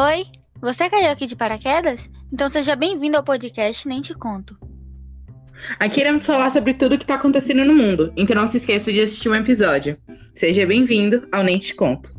Oi, você caiu aqui de paraquedas? Então seja bem-vindo ao podcast Nem Te Conto. Aqui iremos falar sobre tudo o que está acontecendo no mundo, então não se esqueça de assistir um episódio. Seja bem-vindo ao Nem Te Conto.